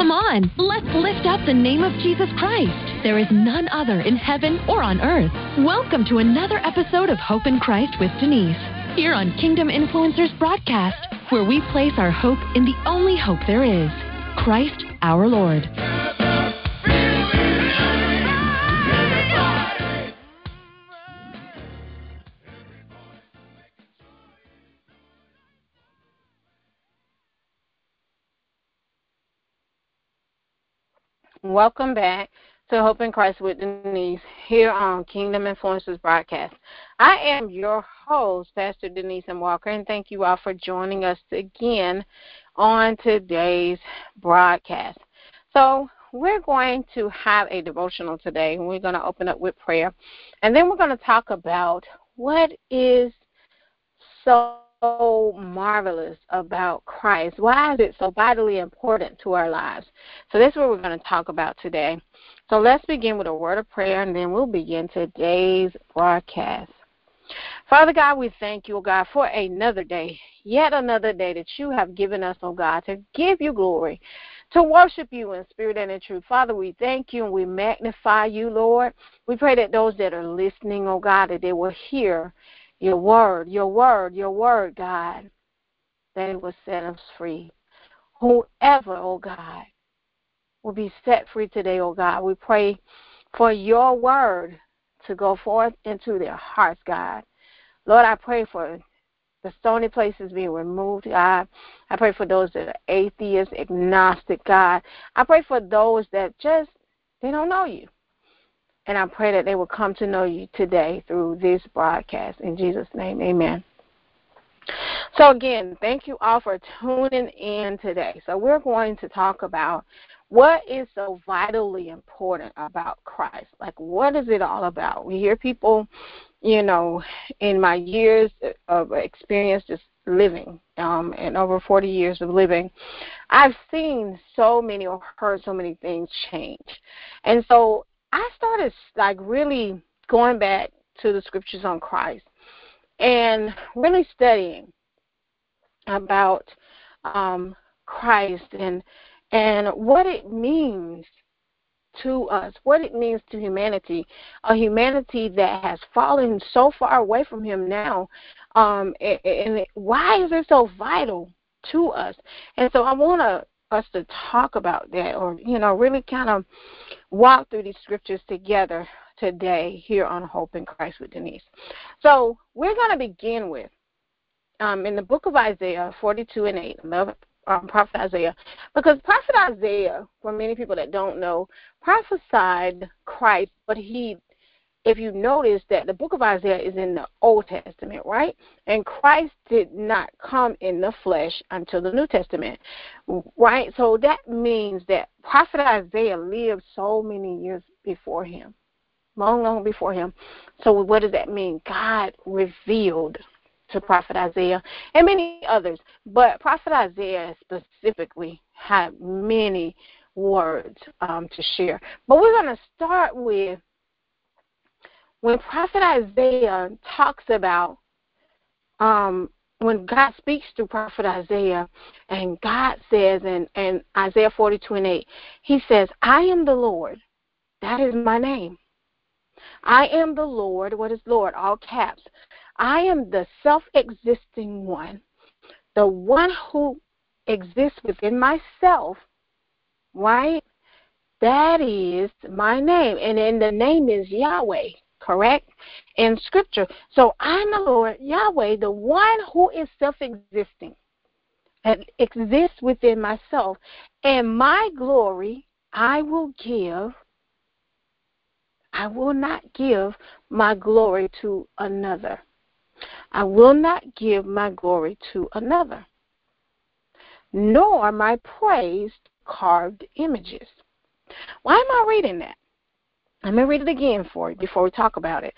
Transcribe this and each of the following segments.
Come on, let's lift up the name of Jesus Christ. There is none other in heaven or on earth. Welcome to another episode of Hope in Christ with Denise, here on Kingdom Influencers Broadcast, where we place our hope in the only hope there is Christ our Lord. Welcome back to Hope in Christ with Denise here on Kingdom Influencers Broadcast. I am your host, Pastor Denise M. Walker, and thank you all for joining us again on today's broadcast. So, we're going to have a devotional today, and we're going to open up with prayer. And then we're going to talk about what is so so marvelous about Christ? Why is it so vitally important to our lives? So that's what we're going to talk about today. So let's begin with a word of prayer and then we'll begin today's broadcast. Father God, we thank you, O God, for another day, yet another day that you have given us, O God, to give you glory, to worship you in spirit and in truth. Father, we thank you and we magnify you, Lord. We pray that those that are listening, O God, that they will hear your word, your word, your word, God, that it will set us free. Whoever, oh God, will be set free today, oh God, we pray for your word to go forth into their hearts, God. Lord, I pray for the stony places being removed, God. I pray for those that are atheists, agnostic, God. I pray for those that just they don't know you. And I pray that they will come to know you today through this broadcast. In Jesus' name, amen. So, again, thank you all for tuning in today. So, we're going to talk about what is so vitally important about Christ. Like, what is it all about? We hear people, you know, in my years of experience just living, um, and over 40 years of living, I've seen so many or heard so many things change. And so I started like really going back to the scriptures on Christ and really studying about um, Christ and and what it means to us, what it means to humanity, a humanity that has fallen so far away from Him now, um, and, and why is it so vital to us? And so I want to us to talk about that or, you know, really kind of walk through these scriptures together today here on Hope in Christ with Denise. So we're going to begin with um, in the book of Isaiah 42 and 8. Um, prophet Isaiah, because prophet Isaiah, for many people that don't know, prophesied Christ, but he if you notice that the book of Isaiah is in the Old Testament, right? And Christ did not come in the flesh until the New Testament, right? So that means that prophet Isaiah lived so many years before him, long, long before him. So what does that mean? God revealed to prophet Isaiah and many others, but prophet Isaiah specifically had many words um, to share. But we're going to start with when prophet Isaiah talks about um, when God speaks to prophet Isaiah, and God says in, in Isaiah 42 and 8, He says, I am the Lord. That is my name. I am the Lord. What is Lord? All caps. I am the self existing one, the one who exists within myself, right? That is my name. And then the name is Yahweh correct? In scripture. So I'm the Lord, Yahweh, the one who is self existing and exists within myself. And my glory I will give. I will not give my glory to another. I will not give my glory to another, nor my praise carved images. Why am I reading that? Let me read it again for you before we talk about it.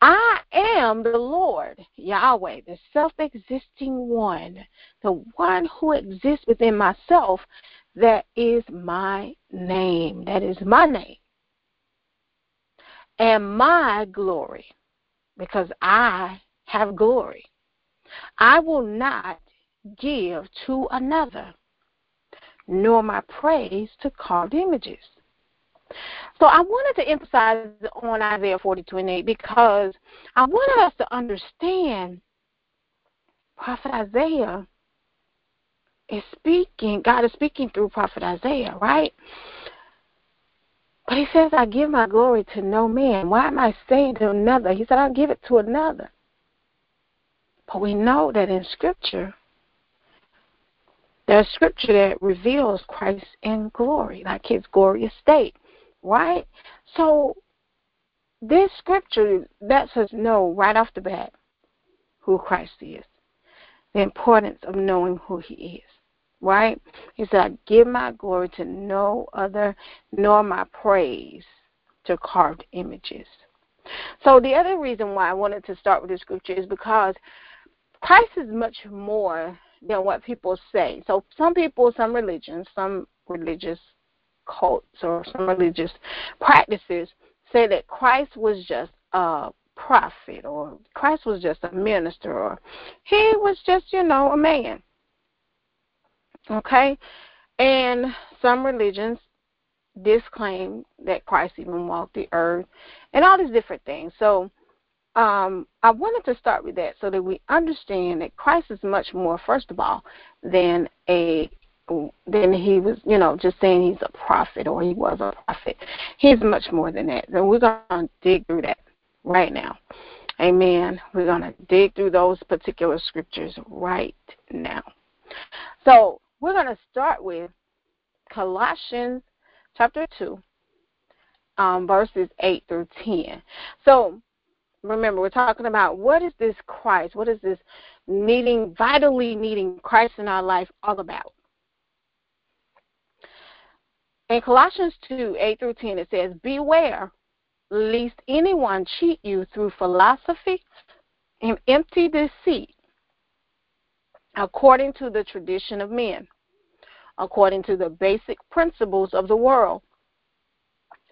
I am the Lord, Yahweh, the self existing one, the one who exists within myself. That is my name. That is my name. And my glory, because I have glory. I will not give to another, nor my praise to carved images. So I wanted to emphasize on Isaiah 42 and 8 because I wanted us to understand Prophet Isaiah is speaking, God is speaking through Prophet Isaiah, right? But he says, I give my glory to no man. Why am I saying to another? He said, I'll give it to another. But we know that in Scripture, there's Scripture that reveals Christ in glory, like his glorious state, right? So this Scripture lets us know right off the bat who Christ is, the importance of knowing who he is right? He said, I give my glory to no other, nor my praise to carved images. So the other reason why I wanted to start with this scripture is because Christ is much more than what people say. So some people, some religions, some religious cults or some religious practices say that Christ was just a prophet or Christ was just a minister or he was just, you know, a man. Okay? And some religions disclaim that Christ even walked the earth and all these different things. So um, I wanted to start with that so that we understand that Christ is much more, first of all, than a than he was, you know, just saying he's a prophet or he was a prophet. He's much more than that. And we're going to dig through that right now. Amen. We're going to dig through those particular scriptures right now. So we're going to start with Colossians chapter 2, um, verses 8 through 10. So remember, we're talking about what is this Christ? What is this needing, vitally needing Christ in our life all about? In Colossians 2, 8 through 10, it says, Beware lest anyone cheat you through philosophy and empty deceit according to the tradition of men, according to the basic principles of the world,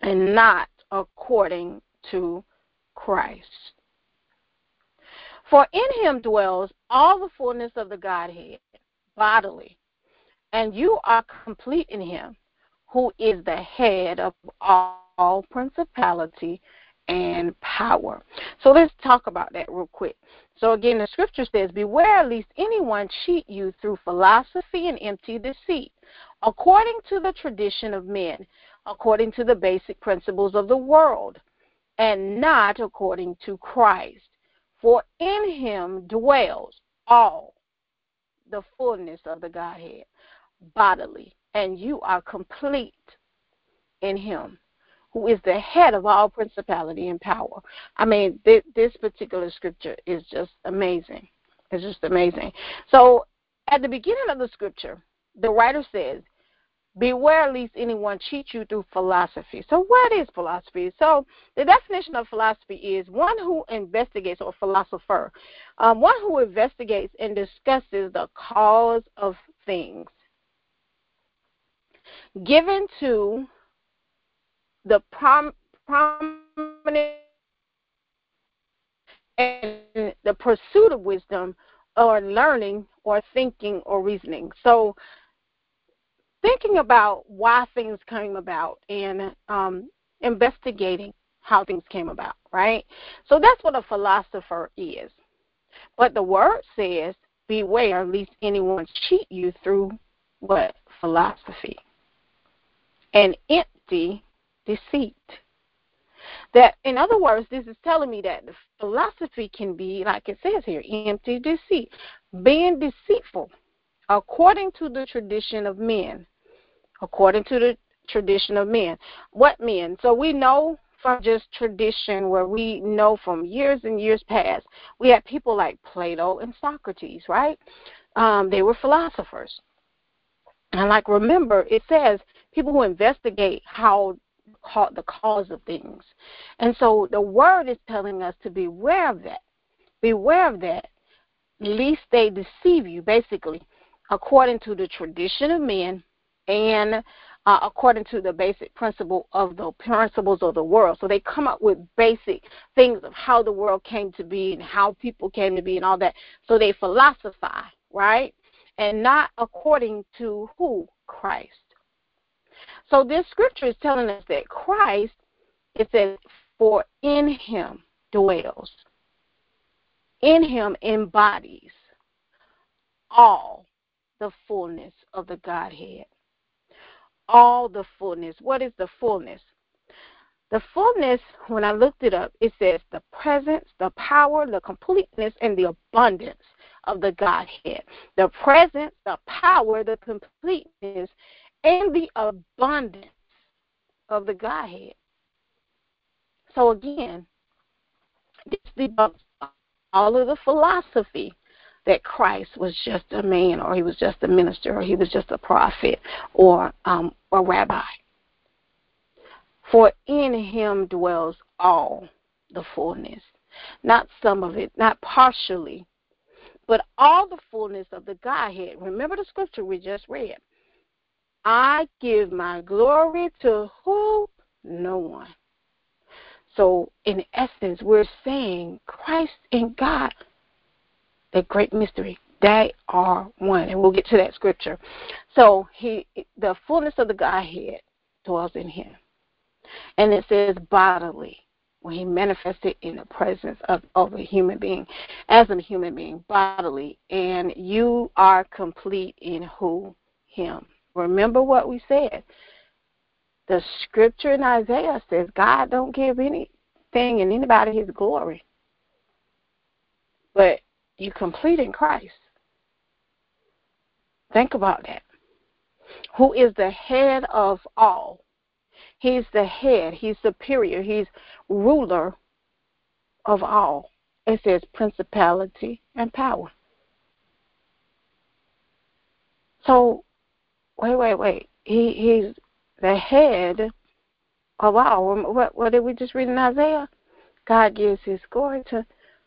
and not according to Christ. For in him dwells all the fullness of the Godhead bodily, and you are complete in him, who is the head of all principality and power. So let's talk about that real quick. So again, the scripture says, Beware lest anyone cheat you through philosophy and empty deceit, according to the tradition of men, according to the basic principles of the world, and not according to Christ. For in him dwells all the fullness of the Godhead bodily, and you are complete in him who is the head of all principality and power. I mean, th- this particular scripture is just amazing. It's just amazing. So, at the beginning of the scripture, the writer says, Beware lest anyone cheat you through philosophy. So, what is philosophy? So, the definition of philosophy is one who investigates, or philosopher, um, one who investigates and discusses the cause of things, given to the prom, prominent and the pursuit of wisdom or learning or thinking or reasoning. So, thinking about why things came about and um, investigating how things came about, right? So, that's what a philosopher is. But the word says, Beware lest anyone cheat you through what? Philosophy. And empty deceit. That, in other words, this is telling me that the philosophy can be, like it says here, empty deceit, being deceitful according to the tradition of men. According to the tradition of men. What men? So we know from just tradition where we know from years and years past, we had people like Plato and Socrates, right? Um, they were philosophers. And like remember, it says people who investigate how the cause of things. And so the word is telling us to beware of that. Beware of that, lest they deceive you, basically, according to the tradition of men and uh, according to the basic principle of the principles of the world. So they come up with basic things of how the world came to be and how people came to be and all that. So they philosophize, right? And not according to who? Christ. So this scripture is telling us that Christ, it says, for in him dwells, in him embodies all the fullness of the Godhead. All the fullness. What is the fullness? The fullness, when I looked it up, it says the presence, the power, the completeness, and the abundance of the Godhead. The presence, the power, the completeness, and the abundance of the Godhead. So again, this debunks all of the philosophy that Christ was just a man, or he was just a minister, or he was just a prophet, or um, a rabbi. For in him dwells all the fullness, not some of it, not partially, but all the fullness of the Godhead. Remember the scripture we just read. I give my glory to who? No one. So, in essence, we're saying Christ and God, the great mystery, they are one. And we'll get to that scripture. So, he, the fullness of the Godhead dwells in him. And it says bodily when he manifested in the presence of, of a human being, as a human being, bodily, and you are complete in who? Him. Remember what we said. The scripture in Isaiah says God don't give anything and anybody his glory. But you complete in Christ. Think about that. Who is the head of all? He's the head, he's superior, he's ruler of all. It says principality and power. So wait, wait, wait. He he's the head of all. What what did we just read in Isaiah? God gives his glory to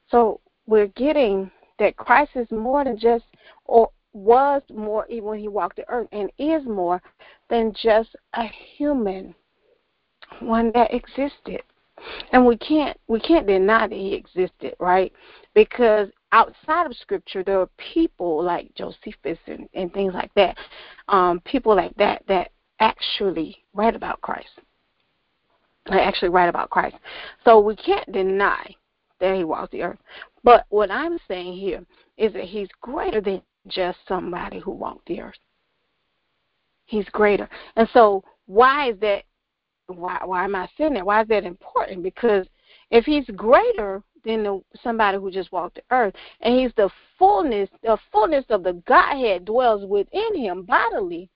so we're getting that Christ is more than just or was more even when he walked the earth and is more than just a human one that existed. And we can't we can't deny that he existed, right? Because outside of scripture there are people like Josephus and, and things like that, um, people like that that actually write about Christ. They actually write about Christ. So we can't deny that he walked the earth. But what I'm saying here is that he's greater than just somebody who walked the earth. He's greater. And so why is that why why am I saying that? Why is that important? Because if he's greater than somebody who just walked the earth, and he's the fullness, the fullness of the Godhead dwells within him bodily,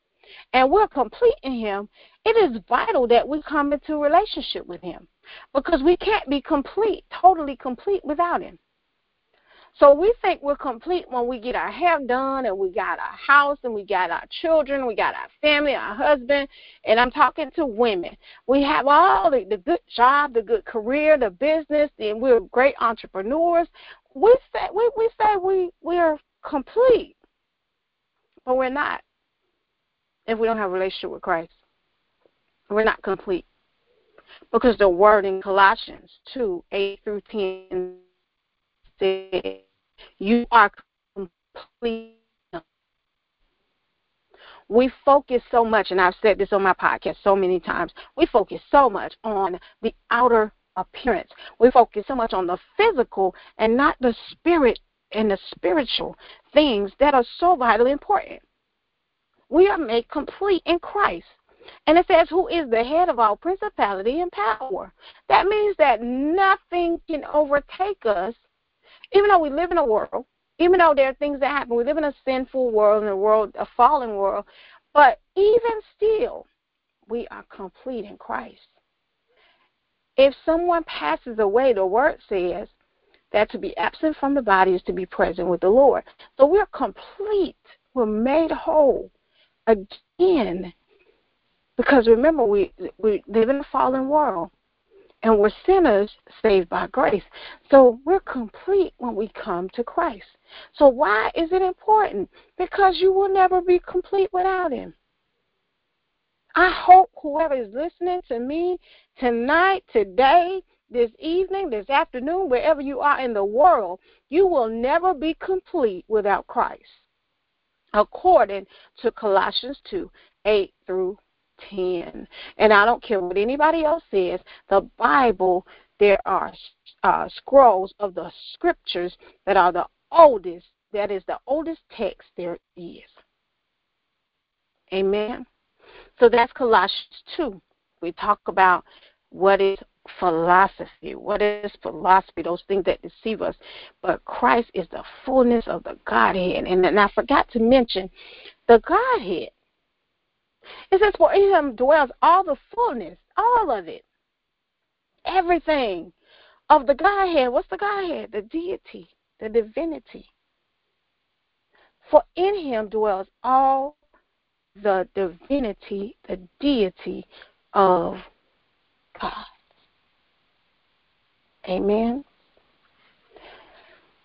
and we're complete in him, it is vital that we come into a relationship with him. Because we can't be complete, totally complete without him. So we think we're complete when we get our hair done and we got our house and we got our children, we got our family, our husband, and I'm talking to women. We have all the, the good job, the good career, the business, and we're great entrepreneurs. We say we, we say we we are complete, but we're not. If we don't have a relationship with Christ, we're not complete. Because the word in Colossians 2 8 through 10 said, You are complete. We focus so much, and I've said this on my podcast so many times, we focus so much on the outer appearance. We focus so much on the physical and not the spirit and the spiritual things that are so vitally important. We are made complete in Christ. And it says, Who is the head of all principality and power? That means that nothing can overtake us even though we live in a world, even though there are things that happen, we live in a sinful world, in a world, a fallen world, but even still, we are complete in Christ. If someone passes away, the word says that to be absent from the body is to be present with the Lord. So we're complete. We're made whole again. Because remember, we we live in a fallen world and we're sinners saved by grace. So we're complete when we come to Christ. So why is it important? Because you will never be complete without Him. I hope whoever is listening to me tonight, today, this evening, this afternoon, wherever you are in the world, you will never be complete without Christ. According to Colossians 2 8 through 10. And I don't care what anybody else says, the Bible, there are uh, scrolls of the scriptures that are the oldest, that is the oldest text there is. Amen. So that's Colossians 2. We talk about what is philosophy. What is philosophy? Those things that deceive us. But Christ is the fullness of the Godhead. And, and I forgot to mention the Godhead. It says, For in him dwells all the fullness, all of it, everything of the Godhead. What's the Godhead? The deity, the divinity. For in him dwells all the divinity, the deity of God. Amen.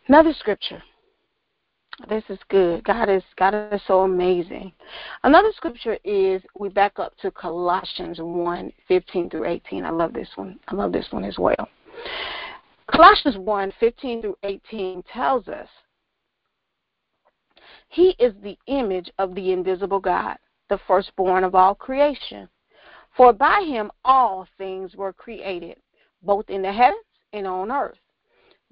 Another scripture. This is good. God is God is so amazing. Another scripture is we back up to Colossians 1, 15 through 18. I love this one. I love this one as well. Colossians 1, 15 through 18 tells us He is the image of the invisible God, the firstborn of all creation. For by him all things were created, both in the heavens and on earth,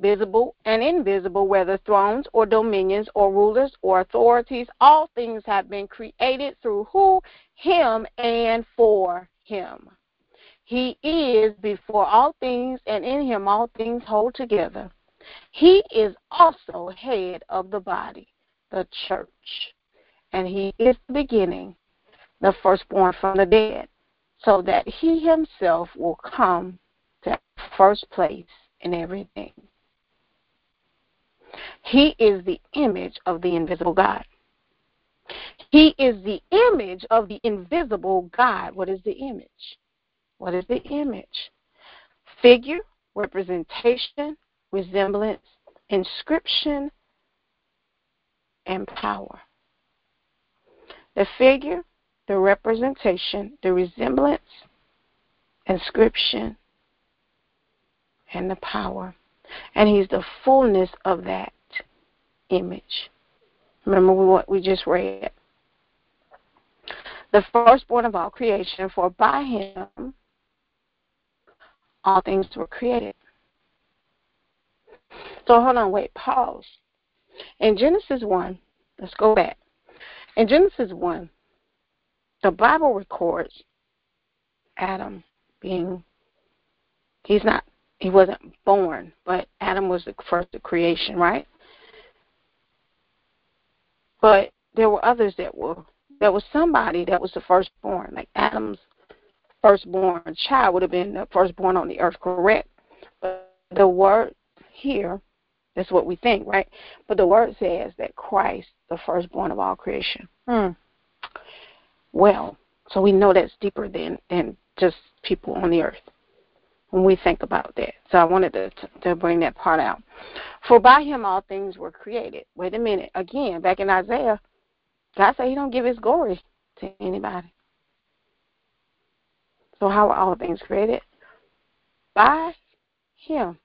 visible and invisible, whether thrones or dominions or rulers or authorities, all things have been created through who? Him and for him. He is before all things, and in him all things hold together. He is also head of the body, the church. And he is the beginning, the firstborn from the dead, so that he himself will come to first place in everything. He is the image of the invisible God. He is the image of the invisible God. What is the image? What is the image? Figure, representation, resemblance, inscription, and power. The figure, the representation, the resemblance, inscription, and the power. And he's the fullness of that image. Remember what we just read. The firstborn of all creation, for by him all things were created. So hold on, wait, pause. In Genesis 1, let's go back. In Genesis 1, the Bible records Adam being, he's not he wasn't born, but Adam was the first of creation, right? But there were others that were there was somebody that was the firstborn, like Adam's firstborn child would have been the firstborn on the earth, correct? But the word here, that's what we think, right? But the word says that Christ, the firstborn of all creation. Hmm. Well, so we know that's deeper than than just people on the earth when we think about that. So I wanted to, to bring that part out. For by him all things were created. Wait a minute. Again, back in Isaiah, God said he don't give his glory to anybody. So how are all things created? By him.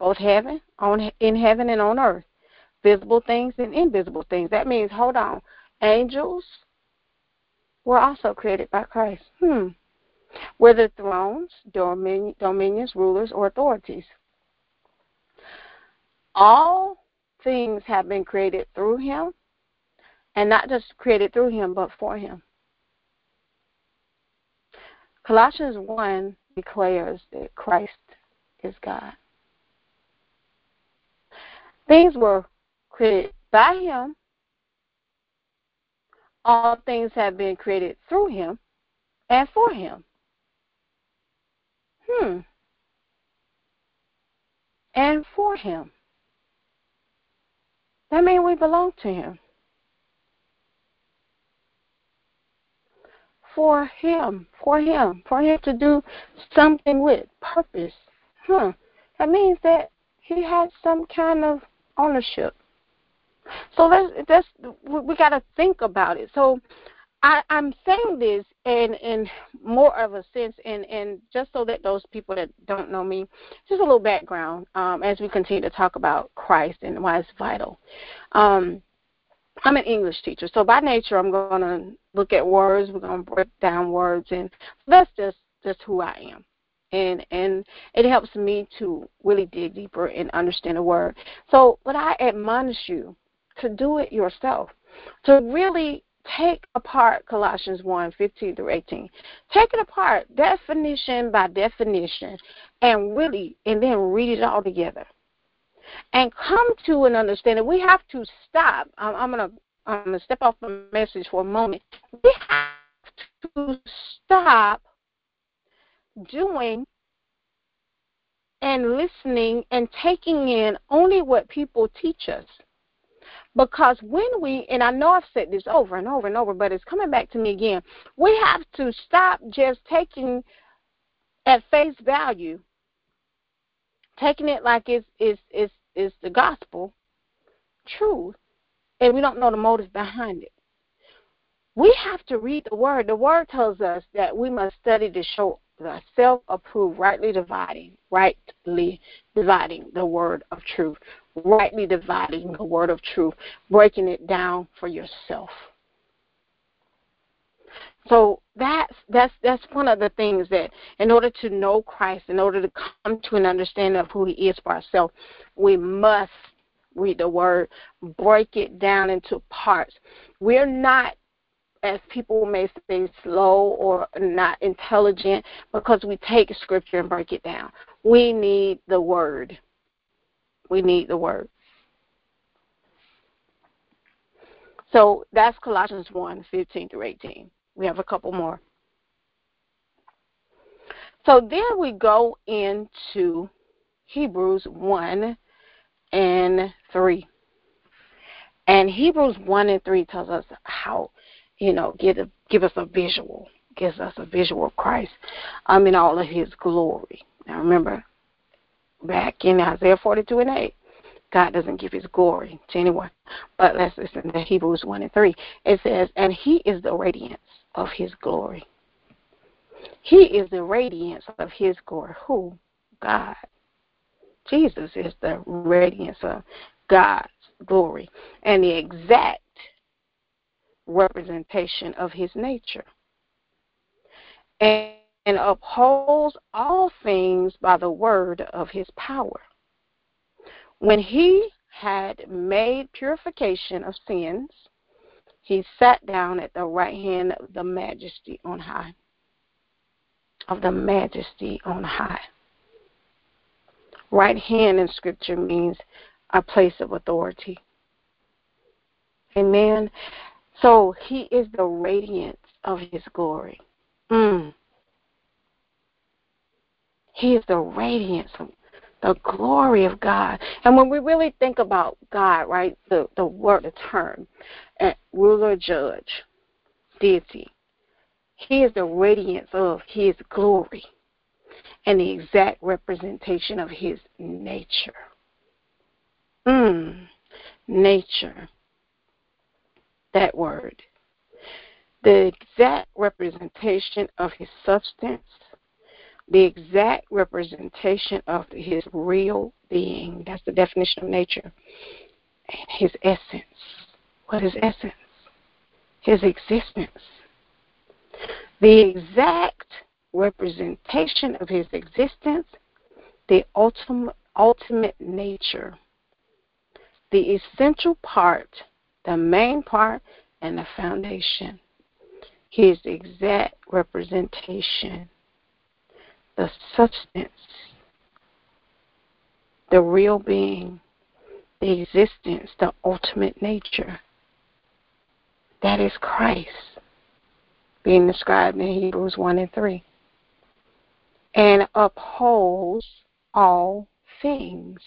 Both heaven, on in heaven and on earth. Visible things and invisible things. That means, hold on, angels were also created by Christ. Hmm whether thrones, dominions, rulers, or authorities. All things have been created through him, and not just created through him, but for him. Colossians 1 declares that Christ is God. Things were created by him. All things have been created through him and for him. Hmm. And for him. That means we belong to him. For him, for him, for him to do something with purpose. Huh. That means that he has some kind of ownership. So that's that's we got to think about it. So I, I'm saying this in in more of a sense, and and just so that those people that don't know me, just a little background um, as we continue to talk about Christ and why it's vital. Um, I'm an English teacher, so by nature I'm going to look at words. We're going to break down words, and that's just just who I am. And and it helps me to really dig deeper and understand a word. So, but I admonish you to do it yourself, to really take apart Colossians 1 15 through 18. Take it apart, definition by definition, and really, and then read it all together and come to an understanding. We have to stop. I'm, I'm gonna I'm gonna step off the message for a moment. We have to stop doing and listening and taking in only what people teach us. Because when we, and I know I've said this over and over and over, but it's coming back to me again, we have to stop just taking at face value, taking it like it's, it's, it's is the gospel truth, and we don't know the motive behind it. We have to read the word. The word tells us that we must study to show the self-approved, rightly dividing, rightly dividing the word of truth, rightly dividing the word of truth, breaking it down for yourself. So that's that's that's one of the things that in order to know Christ, in order to come to an understanding of who he is for ourselves, we must read the word, break it down into parts. We're not as people may say slow or not intelligent because we take scripture and break it down. We need the word. We need the word. So that's Colossians 1 15 through 18. We have a couple more. So then we go into Hebrews 1 and 3. And Hebrews 1 and 3 tells us how, you know, give, a, give us a visual, gives us a visual of Christ I mean, all of his glory. Now remember, back in Isaiah 42 and 8, God doesn't give his glory to anyone. But let's listen to Hebrews 1 and 3. It says, And he is the radiance of his glory. He is the radiance of his glory. Who? God. Jesus is the radiance of God's glory and the exact representation of his nature. And, and upholds all things by the word of his power. When he had made purification of sins, he sat down at the right hand of the majesty on high. Of the majesty on high. Right hand in Scripture means a place of authority. Amen. So he is the radiance of his glory. Mm. He is the radiance the glory of God. And when we really think about God, right, the, the word, the term, uh, ruler, judge, deity, he is the radiance of his glory and the exact representation of his nature. Mm, nature. That word. The exact representation of his substance the exact representation of his real being. That's the definition of nature. And his essence. What is essence? His existence. The exact representation of his existence, the ultimate, ultimate nature, the essential part, the main part, and the foundation. His exact representation the substance, the real being, the existence, the ultimate nature. That is Christ being described in Hebrews 1 and 3. And upholds all things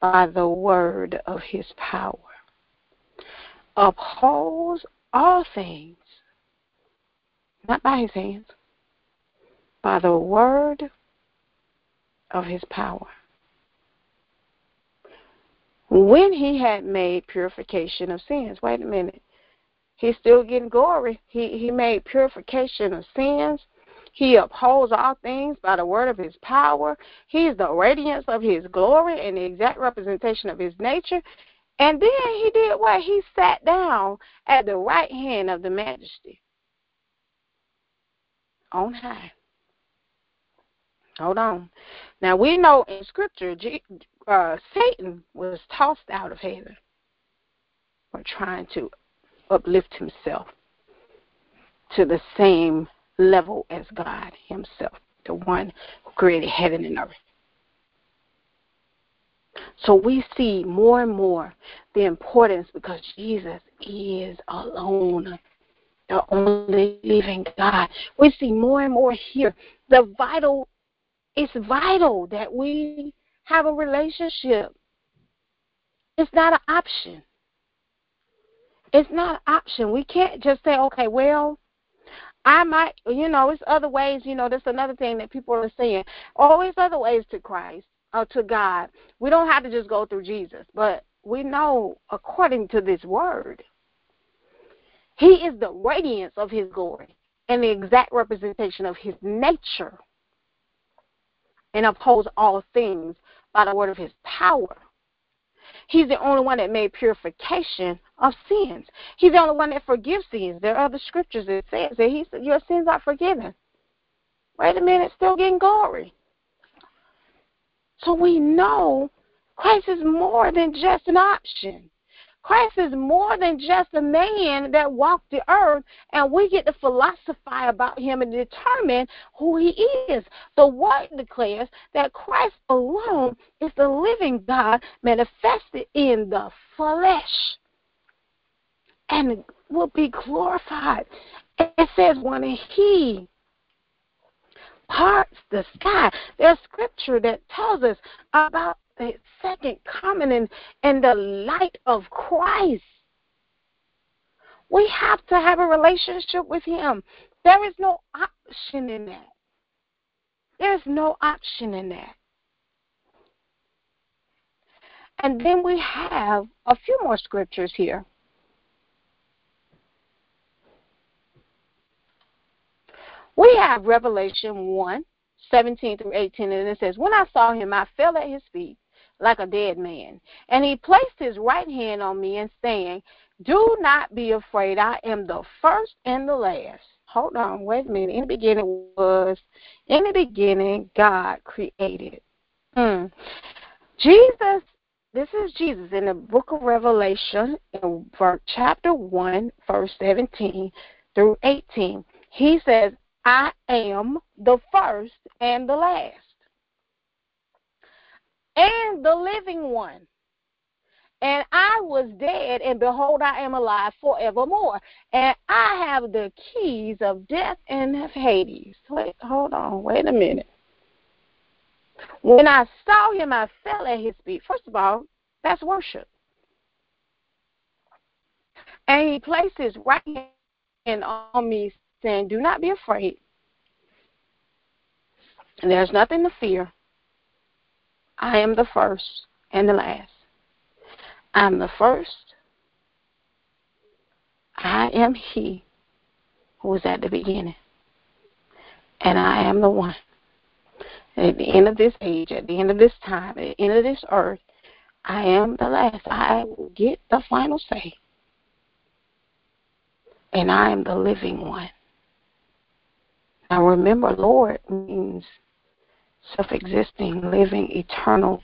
by the word of his power. Upholds all things, not by his hands, by the word of his power. When he had made purification of sins, wait a minute, he's still getting glory. He he made purification of sins. He upholds all things by the word of his power. He is the radiance of his glory and the exact representation of his nature. And then he did what? He sat down at the right hand of the majesty on high. Hold on. Now we know in Scripture, uh, Satan was tossed out of heaven for trying to uplift himself to the same level as God Himself, the one who created heaven and earth. So we see more and more the importance because Jesus is alone, the only living God. We see more and more here the vital, it's vital that we have a relationship. It's not an option. It's not an option. We can't just say, okay, well, I might, you know, it's other ways, you know, that's another thing that people are saying. Always other ways to Christ, or to God. We don't have to just go through Jesus, but we know according to this word, He is the radiance of His glory and the exact representation of His nature and upholds all things by the word of His power. He's the only one that made purification of sins. He's the only one that forgives sins. There are other scriptures that says that he said your sins are forgiven. Wait a minute, still getting glory. So we know Christ is more than just an option. Christ is more than just a man that walked the earth, and we get to philosophize about him and determine who he is. The word declares that Christ alone is the living God manifested in the flesh and will be glorified. It says when he parts the sky. There's scripture that tells us about the second coming and, the light of Christ. We have to have a relationship with Him. There is no option in that. There's no option in that. And then we have a few more scriptures here. We have Revelation 1 17 through 18, and it says, When I saw him, I fell at his feet like a dead man. And he placed his right hand on me and saying, Do not be afraid. I am the first and the last. Hold on, wait a minute. In the beginning was, in the beginning, God created. Hmm. Jesus, this is Jesus in the book of Revelation, in chapter 1, verse 17 through 18. He says, I am the first and the last, and the living one. And I was dead, and behold, I am alive forevermore. And I have the keys of death and of Hades. Wait, hold on, wait a minute. When I saw him, I fell at his feet. First of all, that's worship. And he placed his right hand on me, saying, Do not be afraid. And there's nothing to fear. I am the first and the last. I'm the first. I am He who was at the beginning. And I am the one. At the end of this age, at the end of this time, at the end of this earth, I am the last. I will get the final say. And I am the living one. Now remember, Lord means self existing, living, eternal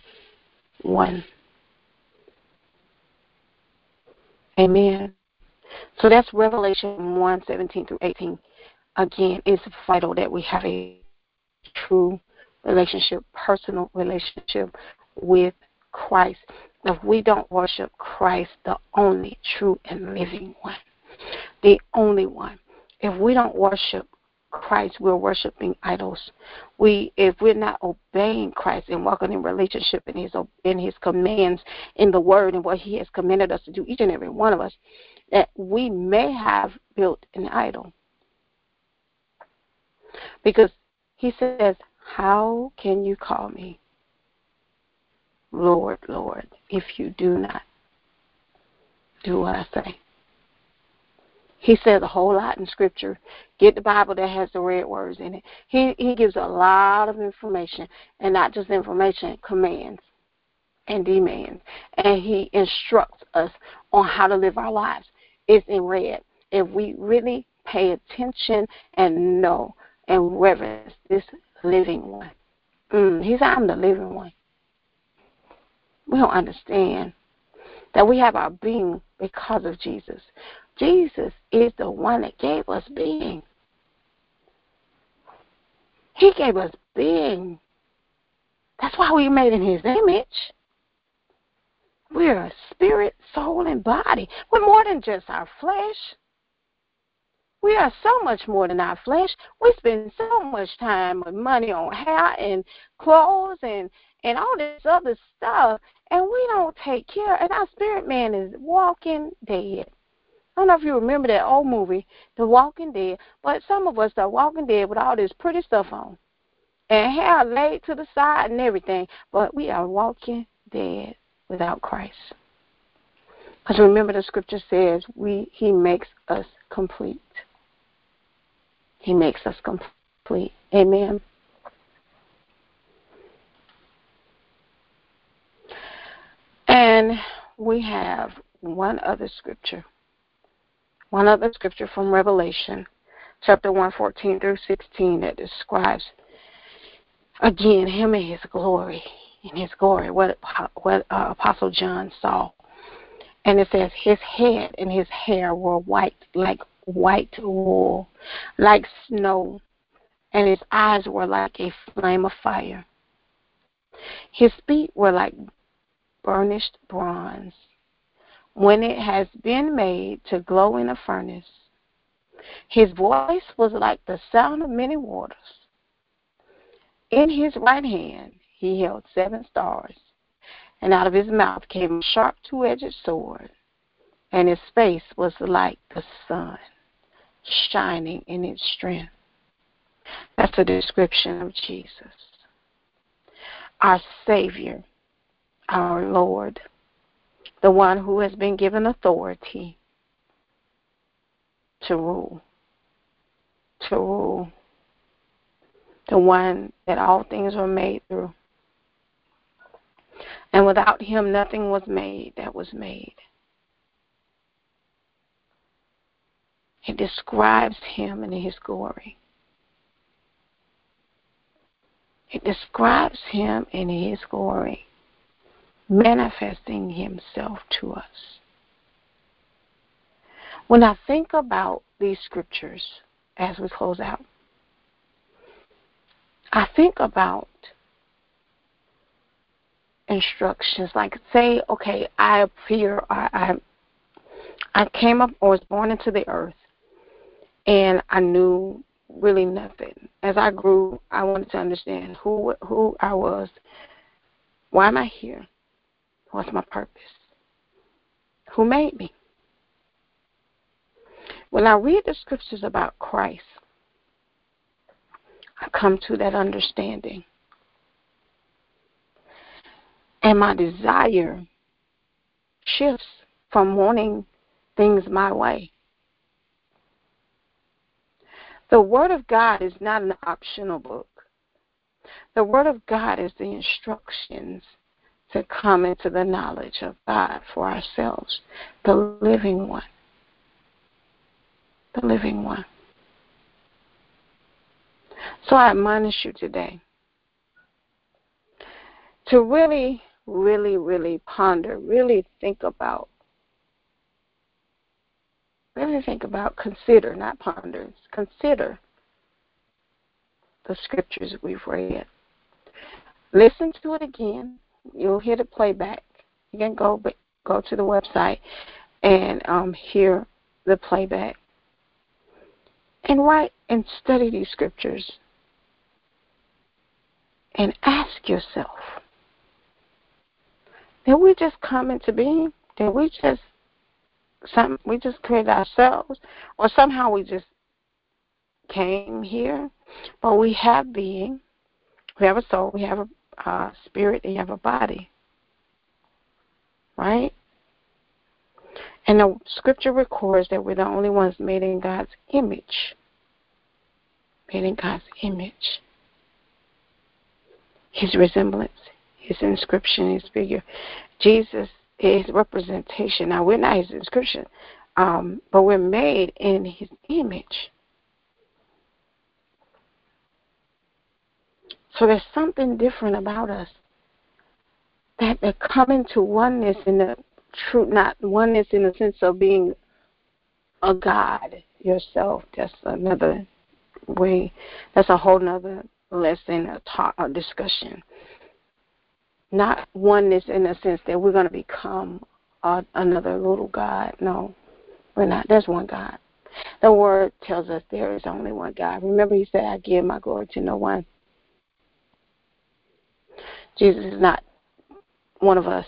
one. Amen. So that's Revelation 1 17 through 18. Again, it's vital that we have a true relationship, personal relationship with Christ. If we don't worship Christ, the only true and living one, the only one, if we don't worship Christ, we're worshiping idols. We, if we're not obeying Christ and walking in relationship in His in His commands in the Word and what He has commanded us to do, each and every one of us, that we may have built an idol. Because He says, "How can you call me Lord, Lord, if you do not do what I say?" He says a whole lot in Scripture. Get the Bible that has the red words in it. He he gives a lot of information, and not just information, commands. and demands, and He instructs us on how to live our lives. It's in red. If we really pay attention and know and reverence this living one, mm, He said, I'm the living one. We don't understand that we have our being because of Jesus. Jesus is the one that gave us being. He gave us being. That's why we're made in His image. We're a spirit, soul, and body. We're more than just our flesh. We are so much more than our flesh. We spend so much time with money on hair and clothes and and all this other stuff, and we don't take care. And our spirit man is walking dead. I don't know if you remember that old movie, The Walking Dead, but some of us are walking dead with all this pretty stuff on and hair laid to the side and everything, but we are walking dead without Christ. Because remember, the scripture says we He makes us complete. He makes us complete. Amen. And we have one other scripture. One other scripture from Revelation, chapter 114 through 16, that describes again him and his glory. In his glory, what, what uh, Apostle John saw. And it says, His head and his hair were white like white wool, like snow, and his eyes were like a flame of fire. His feet were like burnished bronze, when it has been made to glow in a furnace. His voice was like the sound of many waters. In his right hand he held seven stars, and out of his mouth came a sharp two edged sword, and his face was like the sun, shining in its strength. That's a description of Jesus, our Savior, our Lord, the one who has been given authority to rule, to rule, the one that all things were made through. And without him, nothing was made that was made. It describes him in his glory. It describes him in his glory manifesting himself to us. When I think about these scriptures as we close out, I think about instructions like say, okay, I appear, I, I, I came up or was born into the earth, and I knew really nothing. As I grew, I wanted to understand who who I was. Why am I here? What's my purpose? Who made me? When I read the scriptures about Christ, I come to that understanding. And my desire shifts from wanting things my way. The Word of God is not an optional book. The Word of God is the instructions to come into the knowledge of God for ourselves, the living one. The living one. So I admonish you today to really, really, really ponder, really think about, really think about, consider, not ponder, consider the scriptures we've read. Listen to it again you'll hear the playback. You can go go to the website and um, hear the playback. And write and study these scriptures. And ask yourself, did we just come into being? Did we just some we just created ourselves? Or somehow we just came here? But we have being. We have a soul, we have a uh, spirit you have a body. Right? And the scripture records that we're the only ones made in God's image. Made in God's image. His resemblance, his inscription, his figure. Jesus is representation. Now, we're not his inscription, um, but we're made in his image. So there's something different about us. That they come into oneness in the truth, not oneness in the sense of being a God yourself. That's another way. That's a whole nother lesson, a talk, a discussion. Not oneness in the sense that we're going to become a, another little God. No, we're not. There's one God. The word tells us there is only one God. Remember, He said, "I give my glory to no one." Jesus is not one of us.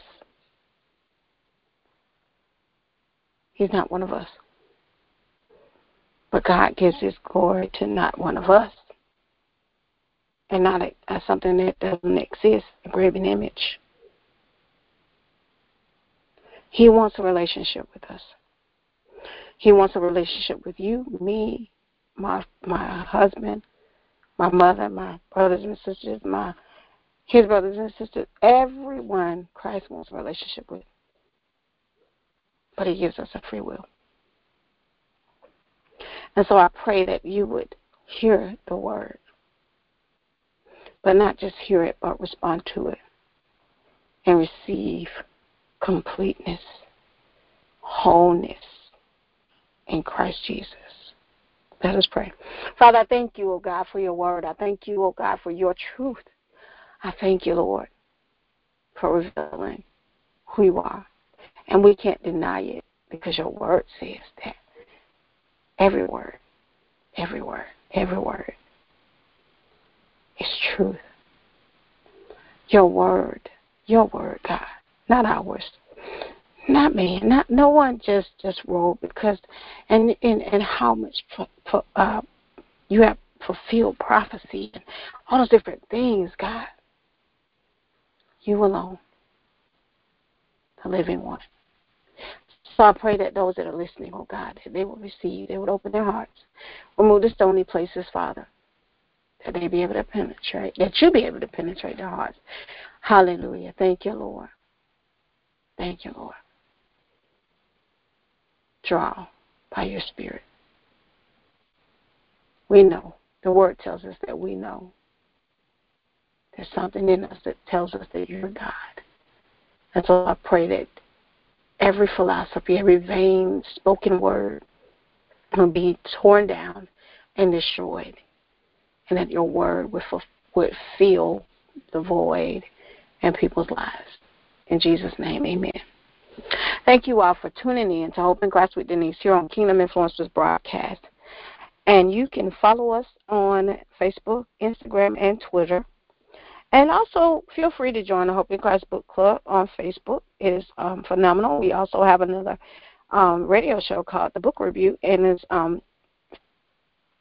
He's not one of us. But God gives His glory to not one of us and not something that doesn't exist, a graven image. He wants a relationship with us. He wants a relationship with you, me, my my husband, my mother, my brothers and sisters, my his brothers and sisters, everyone Christ wants a relationship with. But he gives us a free will. And so I pray that you would hear the word, but not just hear it, but respond to it and receive completeness, wholeness in Christ Jesus. Let us pray. Father, I thank you, O God, for your word. I thank you, O God, for your truth. I thank you, Lord, for revealing who you are. And we can't deny it because your word says that. Every word, every word, every word is truth. Your word, your word, God, not ours, not me, not no one just just wrote because, and and and how much uh, you have fulfilled prophecy and all those different things, God. You alone, the living one. So I pray that those that are listening, oh God, that they will receive, they would open their hearts, remove the stony places, Father, that they be able to penetrate, that you be able to penetrate their hearts. Hallelujah. Thank you, Lord. Thank you, Lord. Draw by your Spirit. We know. The Word tells us that we know. There's something in us that tells us that you're God. And so I pray that every philosophy, every vain spoken word will be torn down and destroyed, and that your word would, would fill the void in people's lives. In Jesus' name, amen. Thank you all for tuning in to Hope Christ with Denise here on Kingdom Influencers broadcast. And you can follow us on Facebook, Instagram, and Twitter and also, feel free to join the Hope in Christ Book Club on Facebook. It is um, phenomenal. We also have another um, radio show called The Book Review, and it's um,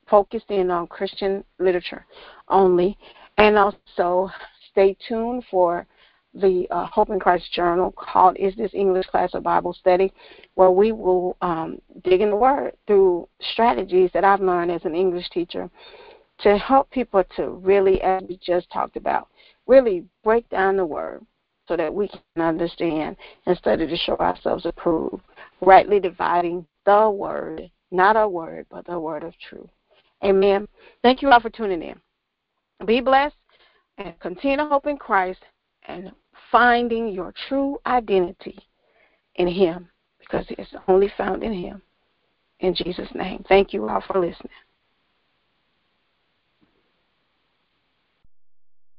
focused in on Christian literature only. And also, stay tuned for the uh, Hope in Christ Journal called Is This English Class or Bible Study, where we will um, dig in the Word through strategies that I've learned as an English teacher to help people to really, as we just talked about, really break down the word so that we can understand and study to show ourselves approved, rightly dividing the word, not a word, but the word of truth. Amen. Thank you all for tuning in. Be blessed and continue to hope in Christ and finding your true identity in Him because it's only found in Him. In Jesus' name. Thank you all for listening.